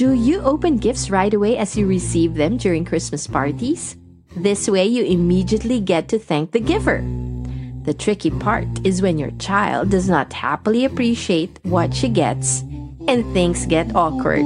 Do you open gifts right away as you receive them during Christmas parties? This way, you immediately get to thank the giver. The tricky part is when your child does not happily appreciate what she gets and things get awkward.